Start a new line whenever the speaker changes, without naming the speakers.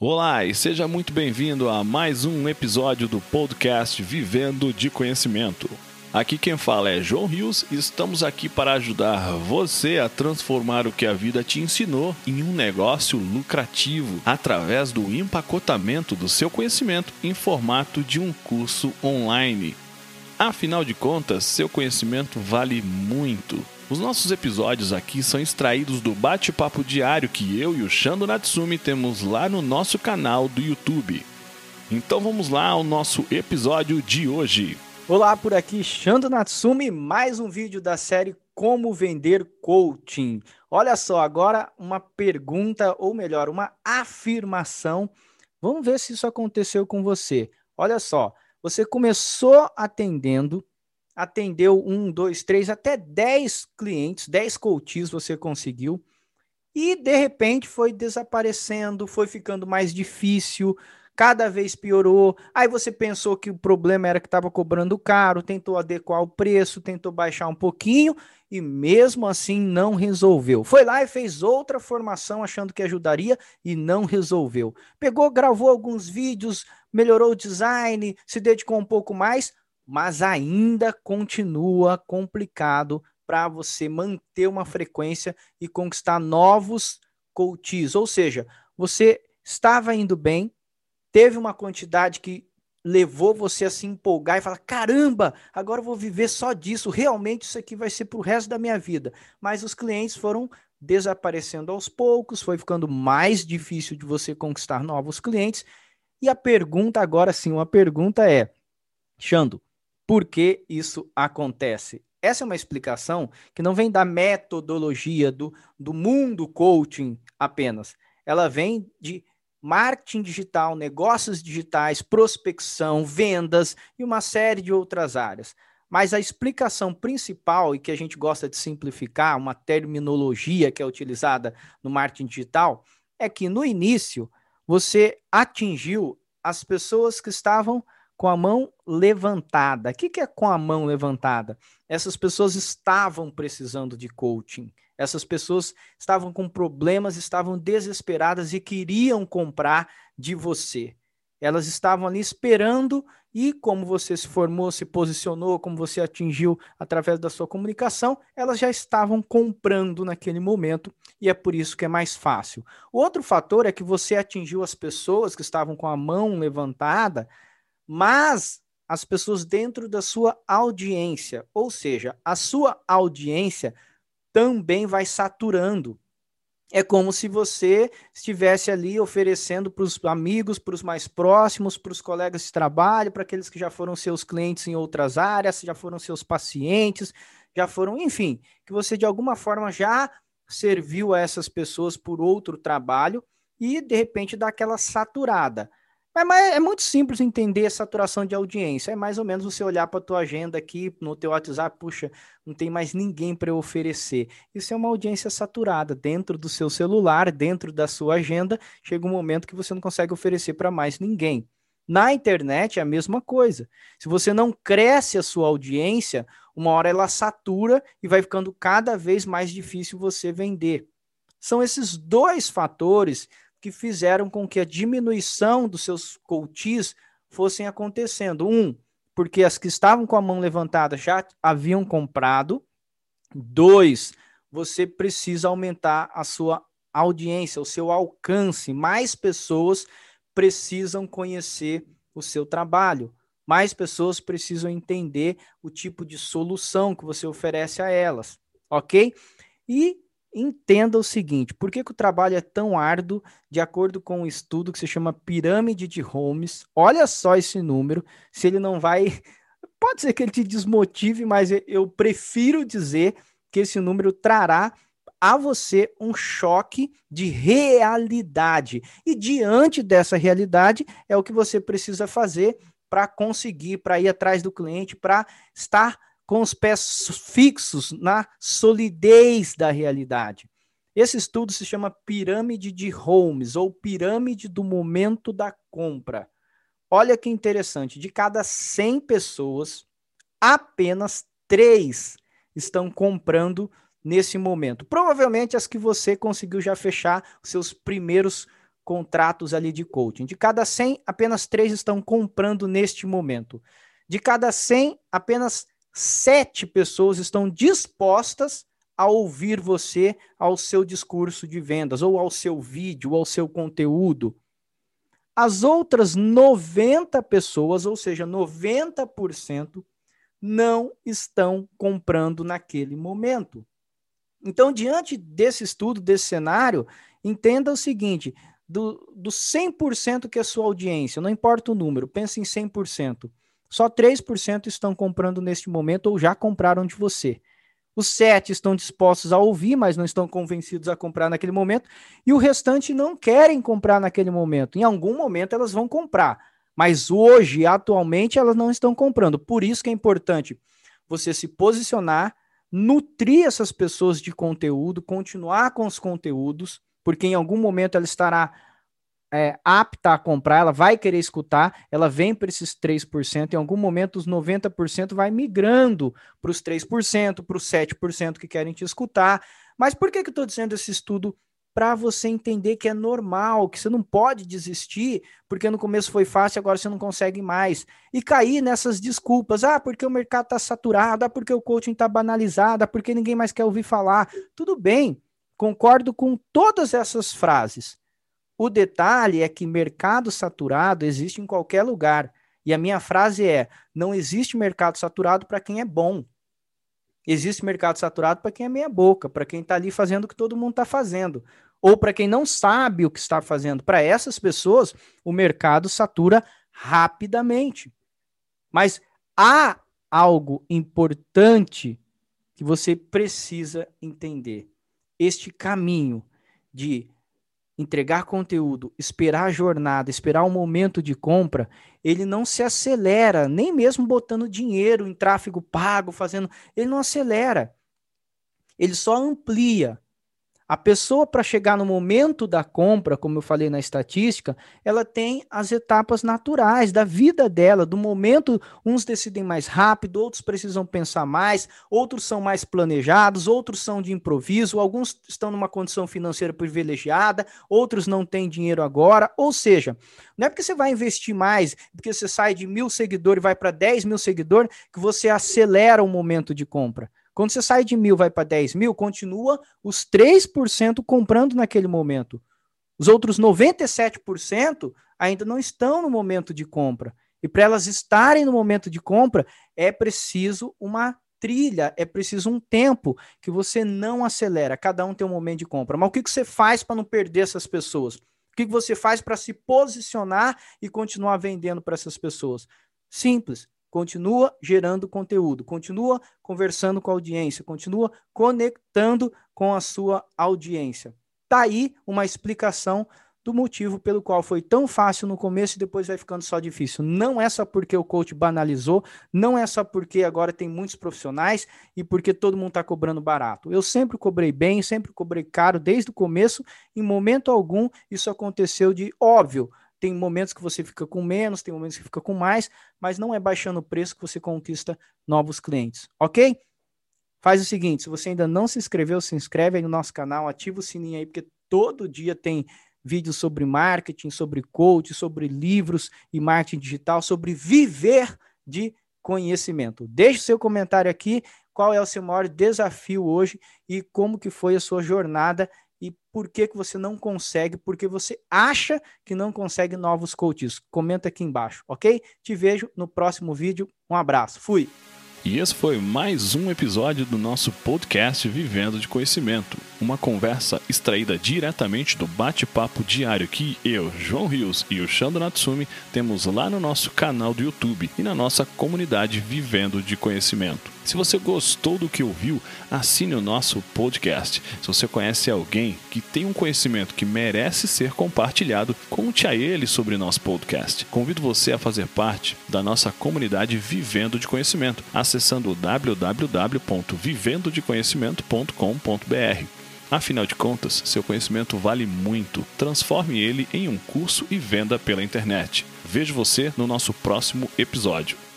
Olá e seja muito bem-vindo a mais um episódio do podcast Vivendo de Conhecimento. Aqui quem fala é João Rios e estamos aqui para ajudar você a transformar o que a vida te ensinou em um negócio lucrativo através do empacotamento do seu conhecimento em formato de um curso online. Afinal de contas, seu conhecimento vale muito. Os nossos episódios aqui são extraídos do bate-papo diário que eu e o Shando Natsumi temos lá no nosso canal do YouTube. Então vamos lá ao nosso episódio de hoje.
Olá, por aqui Shando Natsumi, mais um vídeo da série Como Vender Coaching. Olha só, agora uma pergunta, ou melhor, uma afirmação. Vamos ver se isso aconteceu com você. Olha só, você começou atendendo atendeu um, dois, três, até dez clientes, dez coaches você conseguiu, e de repente foi desaparecendo, foi ficando mais difícil, cada vez piorou. Aí você pensou que o problema era que estava cobrando caro, tentou adequar o preço, tentou baixar um pouquinho e mesmo assim não resolveu. Foi lá e fez outra formação achando que ajudaria e não resolveu. Pegou, gravou alguns vídeos, melhorou o design, se dedicou um pouco mais, mas ainda continua complicado para você manter uma frequência e conquistar novos coaches. Ou seja, você estava indo bem, teve uma quantidade que levou você a se empolgar e falar: caramba, agora eu vou viver só disso, realmente isso aqui vai ser para o resto da minha vida. Mas os clientes foram desaparecendo aos poucos, foi ficando mais difícil de você conquistar novos clientes. E a pergunta agora sim, uma pergunta é: Xando, por que isso acontece. Essa é uma explicação que não vem da metodologia do, do mundo coaching apenas. Ela vem de marketing digital, negócios digitais, prospecção, vendas e uma série de outras áreas. Mas a explicação principal, e que a gente gosta de simplificar, uma terminologia que é utilizada no marketing digital, é que no início você atingiu as pessoas que estavam com a mão levantada. O que, que é com a mão levantada? Essas pessoas estavam precisando de coaching. Essas pessoas estavam com problemas, estavam desesperadas e queriam comprar de você. Elas estavam ali esperando e como você se formou, se posicionou, como você atingiu através da sua comunicação, elas já estavam comprando naquele momento e é por isso que é mais fácil. O outro fator é que você atingiu as pessoas que estavam com a mão levantada mas as pessoas dentro da sua audiência, ou seja, a sua audiência também vai saturando. É como se você estivesse ali oferecendo para os amigos, para os mais próximos, para os colegas de trabalho, para aqueles que já foram seus clientes em outras áreas, já foram seus pacientes, já foram, enfim, que você de alguma forma já serviu a essas pessoas por outro trabalho e de repente dá aquela saturada. É, mas é muito simples entender a saturação de audiência. É mais ou menos você olhar para a tua agenda aqui no teu WhatsApp, puxa, não tem mais ninguém para eu oferecer. Isso é uma audiência saturada dentro do seu celular, dentro da sua agenda. Chega um momento que você não consegue oferecer para mais ninguém. Na internet é a mesma coisa. Se você não cresce a sua audiência, uma hora ela satura e vai ficando cada vez mais difícil você vender. São esses dois fatores que fizeram com que a diminuição dos seus coaches fossem acontecendo. Um, porque as que estavam com a mão levantada já haviam comprado. Dois, você precisa aumentar a sua audiência, o seu alcance. Mais pessoas precisam conhecer o seu trabalho. Mais pessoas precisam entender o tipo de solução que você oferece a elas, ok? E entenda o seguinte: por que, que, o trabalho é tão árduo, de acordo com um estudo que se chama Pirâmide de Holmes? Olha só esse número, se ele não vai. Pode ser que ele te desmotive, mas eu prefiro dizer que esse número trará a você um choque de realidade. E diante dessa realidade, é o que você precisa fazer para conseguir, para ir atrás do cliente, para estar com os pés fixos na solidez da realidade. Esse estudo se chama Pirâmide de Holmes, ou Pirâmide do Momento da Compra. Olha que interessante, de cada 100 pessoas, apenas 3 estão comprando nesse momento. Provavelmente as que você conseguiu já fechar seus primeiros contratos ali de coaching. De cada 100, apenas 3 estão comprando neste momento. De cada 100, apenas 7 pessoas estão dispostas a ouvir você ao seu discurso de vendas, ou ao seu vídeo, ou ao seu conteúdo. As outras 90 pessoas, ou seja, 90%, não estão comprando naquele momento. Então, diante desse estudo, desse cenário, entenda o seguinte: do, do 100% que é a sua audiência, não importa o número, pense em 100%. Só 3% estão comprando neste momento ou já compraram de você. Os sete estão dispostos a ouvir, mas não estão convencidos a comprar naquele momento. E o restante não querem comprar naquele momento. Em algum momento elas vão comprar. Mas hoje, atualmente, elas não estão comprando. Por isso que é importante você se posicionar, nutrir essas pessoas de conteúdo, continuar com os conteúdos, porque em algum momento ela estará é, apta a comprar, ela vai querer escutar, ela vem para esses 3%, em algum momento os 90% vai migrando para os 3%, para os 7% que querem te escutar. Mas por que, que eu estou dizendo esse estudo? Para você entender que é normal, que você não pode desistir, porque no começo foi fácil, agora você não consegue mais. E cair nessas desculpas, ah, porque o mercado está saturado, ah, porque o coaching está banalizado, ah, porque ninguém mais quer ouvir falar. Tudo bem, concordo com todas essas frases. O detalhe é que mercado saturado existe em qualquer lugar. E a minha frase é: não existe mercado saturado para quem é bom. Existe mercado saturado para quem é meia boca, para quem está ali fazendo o que todo mundo está fazendo. Ou para quem não sabe o que está fazendo. Para essas pessoas, o mercado satura rapidamente. Mas há algo importante que você precisa entender. Este caminho de entregar conteúdo, esperar a jornada, esperar o momento de compra, ele não se acelera, nem mesmo botando dinheiro em tráfego pago, fazendo, ele não acelera. Ele só amplia. A pessoa, para chegar no momento da compra, como eu falei na estatística, ela tem as etapas naturais da vida dela, do momento. Uns decidem mais rápido, outros precisam pensar mais, outros são mais planejados, outros são de improviso, alguns estão numa condição financeira privilegiada, outros não têm dinheiro agora. Ou seja, não é porque você vai investir mais, porque você sai de mil seguidores e vai para 10 mil seguidores, que você acelera o momento de compra. Quando você sai de mil vai para 10 mil, continua os 3% comprando naquele momento. Os outros 97% ainda não estão no momento de compra. E para elas estarem no momento de compra, é preciso uma trilha, é preciso um tempo que você não acelera. Cada um tem um momento de compra. Mas o que, você faz para não perder essas pessoas? O que, que você faz para se posicionar e continuar vendendo para essas pessoas? Simples continua gerando conteúdo, continua conversando com a audiência, continua conectando com a sua audiência. Tá aí uma explicação do motivo pelo qual foi tão fácil no começo e depois vai ficando só difícil. Não é só porque o coach banalizou, não é só porque agora tem muitos profissionais e porque todo mundo está cobrando barato. Eu sempre cobrei bem, sempre cobrei caro desde o começo, em momento algum isso aconteceu de óbvio tem momentos que você fica com menos, tem momentos que fica com mais, mas não é baixando o preço que você conquista novos clientes, ok? Faz o seguinte, se você ainda não se inscreveu, se inscreve aí no nosso canal, ativa o sininho aí, porque todo dia tem vídeos sobre marketing, sobre coach, sobre livros e marketing digital, sobre viver de conhecimento. Deixe seu comentário aqui, qual é o seu maior desafio hoje e como que foi a sua jornada e por que, que você não consegue, porque você acha que não consegue novos coaches. Comenta aqui embaixo, ok? Te vejo no próximo vídeo. Um abraço. Fui!
E esse foi mais um episódio do nosso podcast Vivendo de Conhecimento, uma conversa extraída diretamente do bate-papo diário que eu, João Rios e o Shando Natsumi temos lá no nosso canal do YouTube e na nossa comunidade Vivendo de Conhecimento. Se você gostou do que ouviu, assine o nosso podcast. Se você conhece alguém que tem um conhecimento que merece ser compartilhado, conte a ele sobre nosso podcast. Convido você a fazer parte da nossa comunidade Vivendo de Conhecimento, acessando www.vivendodeconhecimento.com.br. Afinal de contas, seu conhecimento vale muito. Transforme ele em um curso e venda pela internet. Vejo você no nosso próximo episódio.